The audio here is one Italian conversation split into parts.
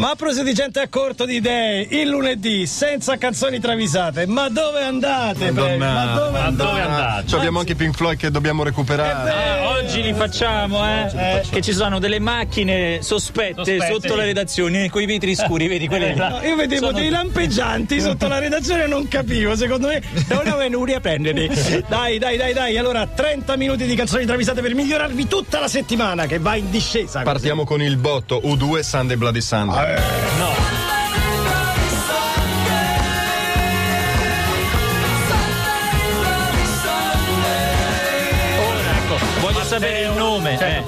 Ma a proposito di gente a corto di idee, il lunedì senza canzoni travisate, ma dove andate? Madonna. Ma dove Ma andate? dove andate? Cioè, abbiamo anche i Pink Floyd che dobbiamo recuperare. Ah, oggi li facciamo, eh? Che ci sono delle macchine sospette, Sospette. sotto le redazioni con i vetri scuri, vedi quelle là. No, io vedevo Sono- dei lampeggianti sotto la redazione e non capivo, secondo me devono venuti a prenderli. Dai, dai, dai, dai, allora 30 minuti di canzoni travisate per migliorarvi tutta la settimana che va in discesa. Partiamo con il botto U2 Sunday Bloody Sunday. No.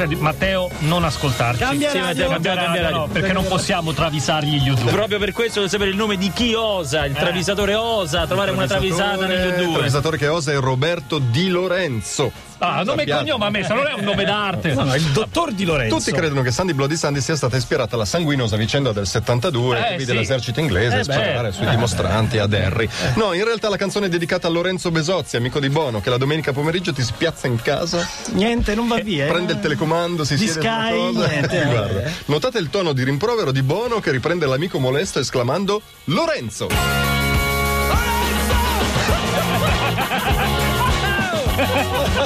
Matteo, non ascoltarci. Cambia Sì, radio. Cambia- Cambia cambia radio, radio. no, perché non possiamo travisargli gli U2. Proprio per questo voglio sapere il nome di chi osa, il travisatore osa, trovare una travisata negli Il U2. travisatore che osa è Roberto Di Lorenzo. Ah, nome e cognome a me, se non è un nome d'arte. No, il dottor Di Lorenzo. Tutti credono che Sandy Bloody Sunday sia stata ispirata alla sanguinosa vicenda del 72 Eh, sì. l'esercito inglese Eh, sparare beh. sui dimostranti a Derry. No, in realtà la canzone è dedicata a Lorenzo Besozzi, amico di Bono, che la domenica pomeriggio ti spiazza in casa, Niente, non va via. eh. prende il telecomando, si Di siede Sky, cosa. niente, eh. Guarda, notate il tono di rimprovero di Bono che riprende l'amico molesto esclamando Lorenzo.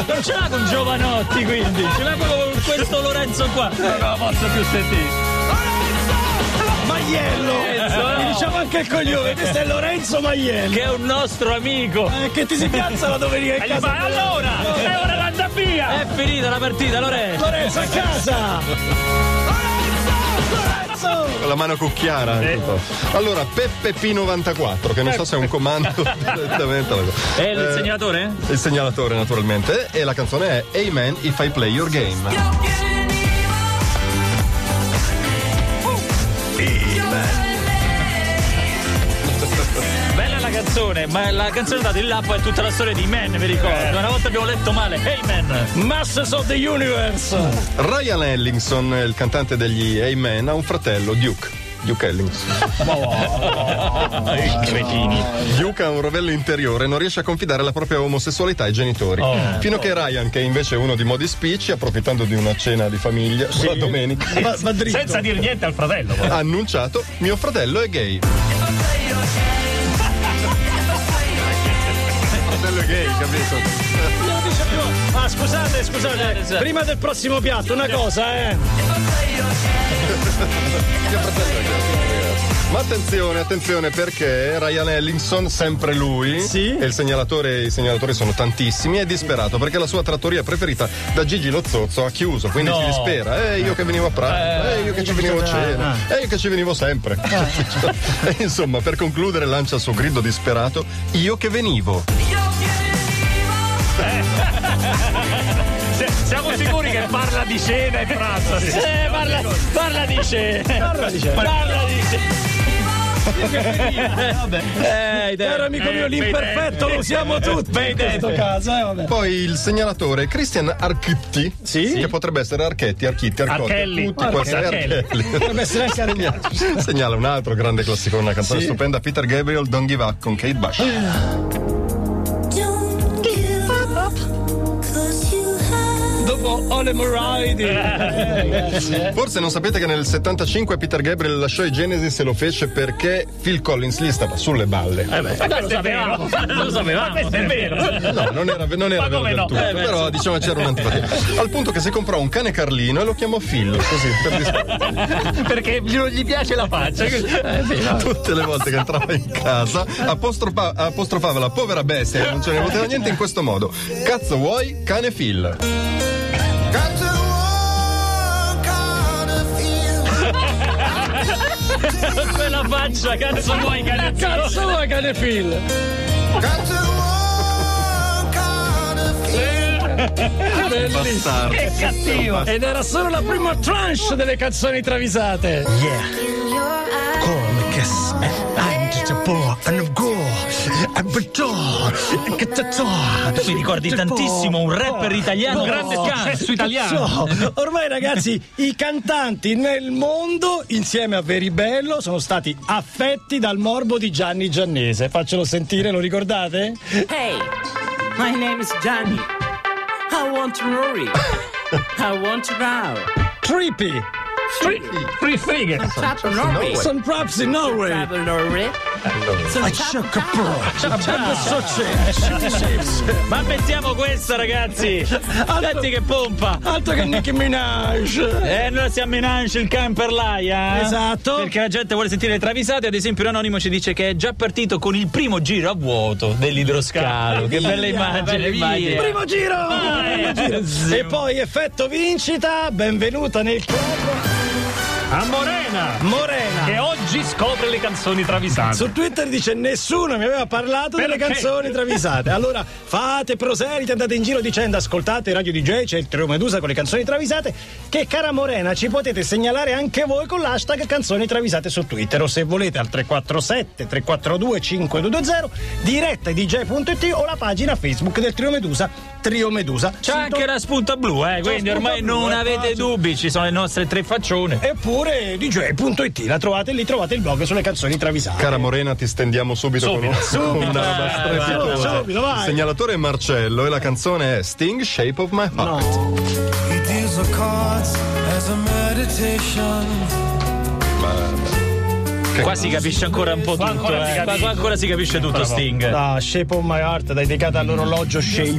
Non ce l'ha con Giovanotti quindi, ce l'ha proprio con questo Lorenzo qua. Non la posso più sentire. Maiello! Lorenzo. Gli diciamo anche il cognome, questo è Lorenzo Maiello. Che è un nostro amico. Eh, che ti si piazza la domenica in casa. allora, è ora andare via. È finita la partita, Lorenzo. Lorenzo a casa! Lorenzo! Con la mano cucchiara. po'. Allora, Peppe P94, che non so se è un comando direttamente. È il Eh, segnalatore? Il segnalatore, naturalmente. E la canzone è Amen If I Play Your Game. Bella la canzone, ma la canzone data in poi è tutta la storia di Man, mi ricordo. Una volta abbiamo letto male. Hey Man! Masters of the Universe! Ryan Ellingson, il cantante degli Amen, ha un fratello, Duke. Duke Ellingson. I cretini. Duke ha un rovello interiore e non riesce a confidare la propria omosessualità ai genitori. Fino a che Ryan, che invece è uno di modi spicci, approfittando di una cena di famiglia la domenica, Va, va. Senza dire niente al fratello. ha annunciato: Mio fratello è gay. Gay, capito? Ah. Scusate, scusate. Prima del prossimo piatto, una cosa, eh. Ma attenzione, attenzione perché Ryan Ellingson, sempre lui, Sì? e il segnalatore, i segnalatori sono tantissimi, è disperato perché la sua trattoria preferita da Gigi lo Zozzo ha chiuso, quindi No. si dispera, eh io che venivo a pranzo, eh, io che ci venivo a cena, eh io che ci venivo sempre. e insomma, per concludere lancia il suo grido disperato, io che venivo. Se- Siamo sicuri che parla di cena e pranzo. sì. Eh, parla, parla di sé. Parla di sé. Parla di sé. Eh. Caro amico mio, Eh, l'imperfetto lo usiamo tutti in questo caso, eh, vabbè. Poi il segnalatore Christian Archetti, Sì? che potrebbe essere Archetti, Architti, Arcotti, Archelli. tutti quanti Archelli. Potrebbe essere anche Segnala, segnala un altro grande classico, una canzone Sì. stupenda, Peter Gabriel, Don't Give Up con Kate Bush. Ole Murray. Forse non sapete che nel 75 Peter Gabriel lasciò i Genesis e lo fece perché Phil Collins gli stava sulle balle. Eh beh, lo sapevamo, lo sapevamo. Questo è vero. No, non era, non era vero del no? tutto, Eh, beh, però diciamo c'era un'antipatia. Al punto che si comprò un cane Carlino e lo chiamò Phil, così per dispetto. Perché non gli piace la faccia. Tutte le volte che entrava in casa apostrofa- apostrofava la povera bestia e non ce ne poteva niente in questo modo. Cazzo vuoi, cane Phil? Quella faccia, cazzo vuoi che Cazzo vuoi cane Phil? Bellissimo. Bastardo. Che cattivo. Ed era solo la prima tranche delle canzoni travisate. eyes. Call me kiss me. I'm just a boy and a go. I'm a mi ricordi tantissimo un rapper italiano, Oh, grande successo italiano. Ormai ragazzi, i cantanti nel mondo, insieme a Veribello, sono stati affetti dal morbo di Gianni Giannese. Faccelo sentire, lo ricordate? Hey, my name is Johnny. I want to worry. I want to row. Trippy. Travel Norway. Some props in Norway. Travel Norway. Some Ma mettiamo questa, ragazzi! Senti che pompa! Altro che Nicki Minaj. Eh, noi siamo menage il camper l'aia. Esatto. Perché la gente vuole sentire le travisate. Ad esempio, un anonimo ci dice che è già partito con il primo giro a vuoto dell'idroscalo. Che bella immagine. Primo giro! Primo giro. E poi effetto vincita, benvenuta nel club A Morena. Morena. Che oggi scopre le canzoni travisate. Su Twitter dice nessuno mi aveva parlato delle Perché? canzoni travisate. Allora fate proseliti, andate in giro dicendo ascoltate Radio DJ, c'è il Trio Medusa con le canzoni travisate. Che cara Morena ci potete segnalare anche voi con l'hashtag canzoni travisate su Twitter o se volete al 347 342 5220 diretta DJ.it o la pagina Facebook del Trio Medusa. Trio Medusa. C'è Sito- anche la spunta blu, eh, quindi spunta ormai blu, non eh, avete facile. dubbi, ci sono le nostre tre faccione. Eppure DJ.it, la trovate lì, trovate il blog sulle canzoni travisate. Cara Morena, ti stendiamo subito, con una, con una Vai, strepitosa. subito, vai. Il segnalatore è Marcello e la canzone è Sting Shape of My Heart. He Qua si capisce ancora un po' Qua tutto, ancora si eh. Qua, capisce. qua ancora si capisce tutto, Sting. Da Shape of My Heart, dedicata all'orologio Shape.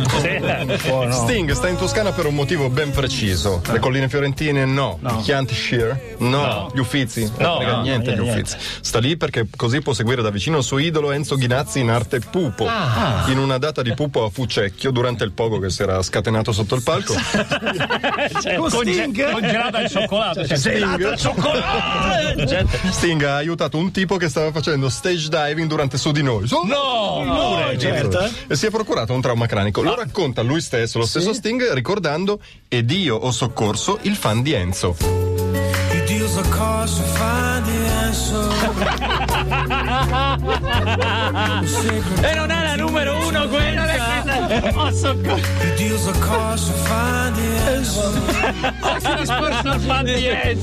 No. Sting sta in Toscana per un motivo ben preciso. Le colline fiorentine no. Il Chianti Shear no. Gli Uffizi No, no, niente gli. Uffizi. Sta lì perché così può seguire da vicino il suo idolo Enzo Ghinazzi in arte Pupo. Ah. In una data di Pupo a Fucecchio durante il pogo che si era scatenato sotto il palco. Con Sting? Congelata al cioccolato. Cioè, Sting, Sting ha aiutato un tipo che stava facendo stage diving durante su di noi. Su- No, certo. eh. E si è procurato un trauma cranico. Lo racconta lui stesso, lo stesso Sting, ricordando ed io ho soccorso il fan di Enzo. Deals the cards to find the answer. E non è la numero uno quella! He deals the cards to find the answer.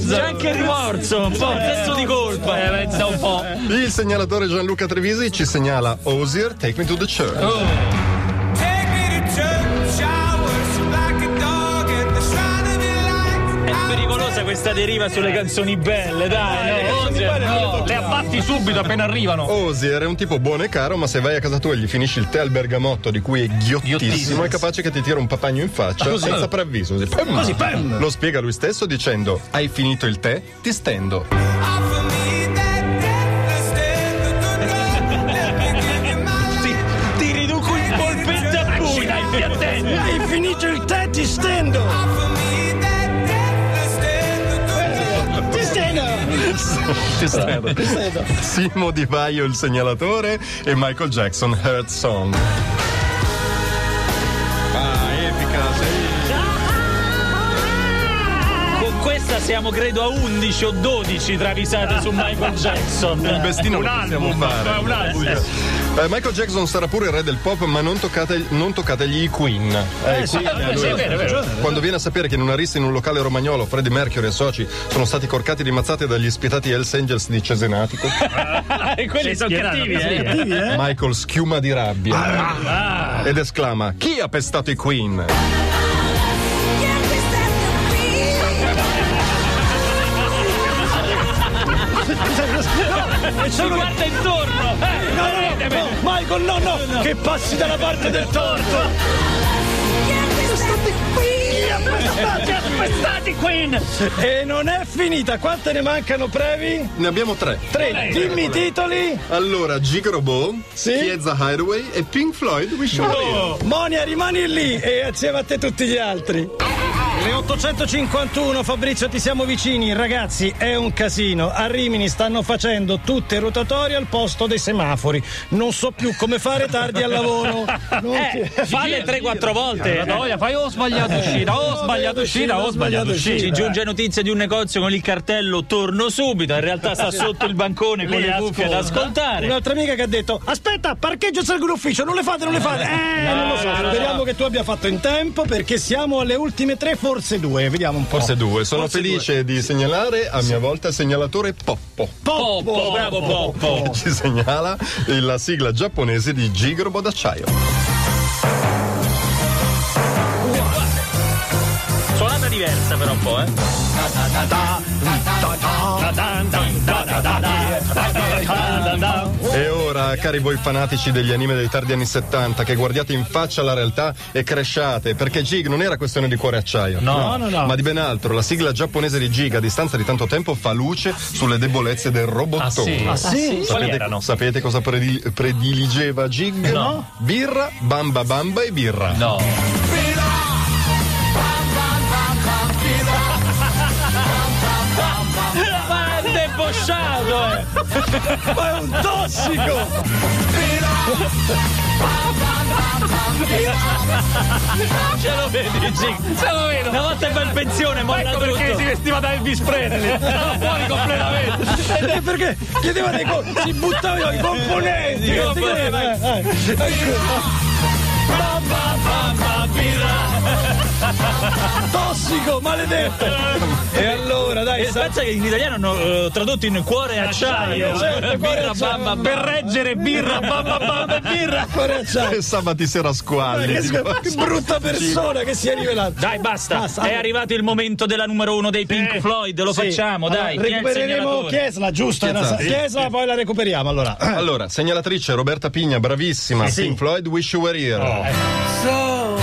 C'è anche il rimorso, un po' un senso di colpa. Eh, pensa un po'. Il segnalatore Gianluca Trevisi ci segnala Osier, Take Me to the Church. Take pericolosa questa deriva sulle canzoni belle, dai. no? No, le abbatti subito appena arrivano. Osier è un tipo buono e caro, ma se vai a casa tua e gli finisci il tè al bergamotto di cui è ghiottissimo, Ghiottissimo. è capace che ti tira un papagno in faccia senza preavviso. Così, pam. Così, pam. Lo spiega lui stesso dicendo: Hai finito il tè? Ti stendo. Ti riduco il polpetto a pugna, il piattello. Hai finito il tè, ti stendo! Simo Di Vaio, il segnalatore, e Michael Jackson, Hurt Song. Ah, epica, sì. Siamo credo a 11 o 12 travisate su Michael Jackson. Il bestino Un album, fare. un album. Eh, Michael Jackson sarà pure il re del pop, ma non, toccate- non toccategli i Queen. Eh, i Queen, eh, sì, vero, è vero. Quando viene a sapere che in una rissa in un locale romagnolo Freddie Mercury e soci sono stati corcati di mazzate dagli spietati Hells Angels di Cesenatico, e quelli sono cattivi, eh. Michael schiuma di rabbia ed esclama: Chi ha pestato i Queen? Si guarda intorno. Eh, No, no, no, no, Michael, no, no, che passi dalla parte del torto! Appestati Queen! E non è finita, quante ne mancano previ? Ne abbiamo tre. Tre, dimmi i titoli! Allora, Gigolo Ball, Sì. Chiesa Hideaway e Pink Floyd Wish You Were Here. Monia, rimani lì e assieme a te tutti gli altri. Le 851, Fabrizio, ti siamo vicini. Ragazzi, è un casino. A Rimini stanno facendo tutte rotatorie al posto dei semafori. Non so più come fare tardi al lavoro. Non Eh, ti- falle 3-4 volte. La voglia, fai ho sbagliato uscita, ho sbagliato uscita, ho sbagliato uscita. Ci giunge notizia di un negozio con il cartello torno subito, in realtà sta sotto il bancone con le cuffie ad ascolta. ascoltare. Un'altra amica che ha detto: Aspetta, parcheggio salgo in ufficio, non le fate, non le fate. Eh, non lo so. Speriamo che tu abbia fatto in tempo perché siamo alle ultime tre, forse due. Vediamo un po'. Forse due. Sono Forse felice di segnalare a mia volta il segnalatore Poppo. Poppo, bravo Poppo. Ci segnala la sigla giapponese di Gigrobo d'acciaio. Diversa però un po', eh. E ora, cari voi fanatici degli anime dei tardi anni 70, che guardiate in faccia la realtà e cresciate, perché Jig non era questione di cuore acciaio. No, no, no. Ma di ben altro, la sigla giapponese di Jig a distanza di tanto tempo fa luce sulle debolezze del robottone. Ah, sì? sì? Quali Sapete, erano? sapete cosa predil- prediligeva Jig? No. Birra, bamba bamba e birra. No. Ma è debosciato, eh! Ma è un tossico! Ce lo vedi, Gig? Ce lo vedo! Una volta in pensione, molla Ecco tutto. perché si vestiva da Elvis Presley. Stava fuori completamente. Ed è perché chiedeva dei co- si buttava i componenti! I componenti. Eh, eh, ecco. Tossico, maledetto! E allora, dai, E sa- pensa che in italiano hanno eh, tradotto in cuore acciaio. certo, cuore e Birra, acciaio. bamba, Per reggere birra, bamba, bamba birra. cuore acciaio. E sabati sera squalli. Che, brutta persona che si è rivelata. Dai, basta. Basta. È arrivato il momento della numero uno dei Pink Floyd. Lo Sì. facciamo, Allora, dai. Recupereremo? Chiesla, giusto? Chiesa, sa- sì. Chiesa, poi la recuperiamo allora. Allora, segnalatrice Roberta Pigna, bravissima. Sì. Pink Floyd, Wish You Were Here. So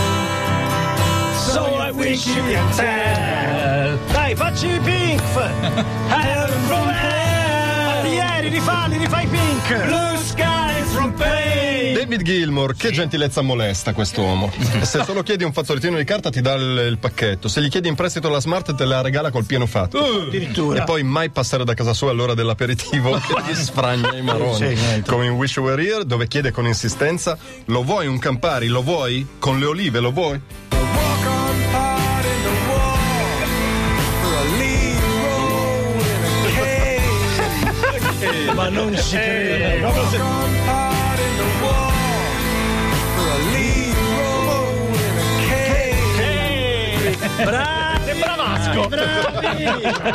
so I wish you can tell. Dai, facci i pink. Heaven from hell. Ieri, rifalli, rifai pink. Blue sky. David Gilmour, che gentilezza molesta quest'uomo. Se solo chiedi un fazzolettino di carta ti dà il, il pacchetto, se gli chiedi in prestito la smart te la regala col pieno fatto. Addirittura. E poi mai passare da casa sua all'ora dell'aperitivo che gli sfragna i maroni. Come in Wish You Were Here, dove chiede con insistenza: Lo vuoi un Campari? Lo vuoi? Con le olive lo vuoi? Ma non ci credo. Bravi! Bravasco. Bravi!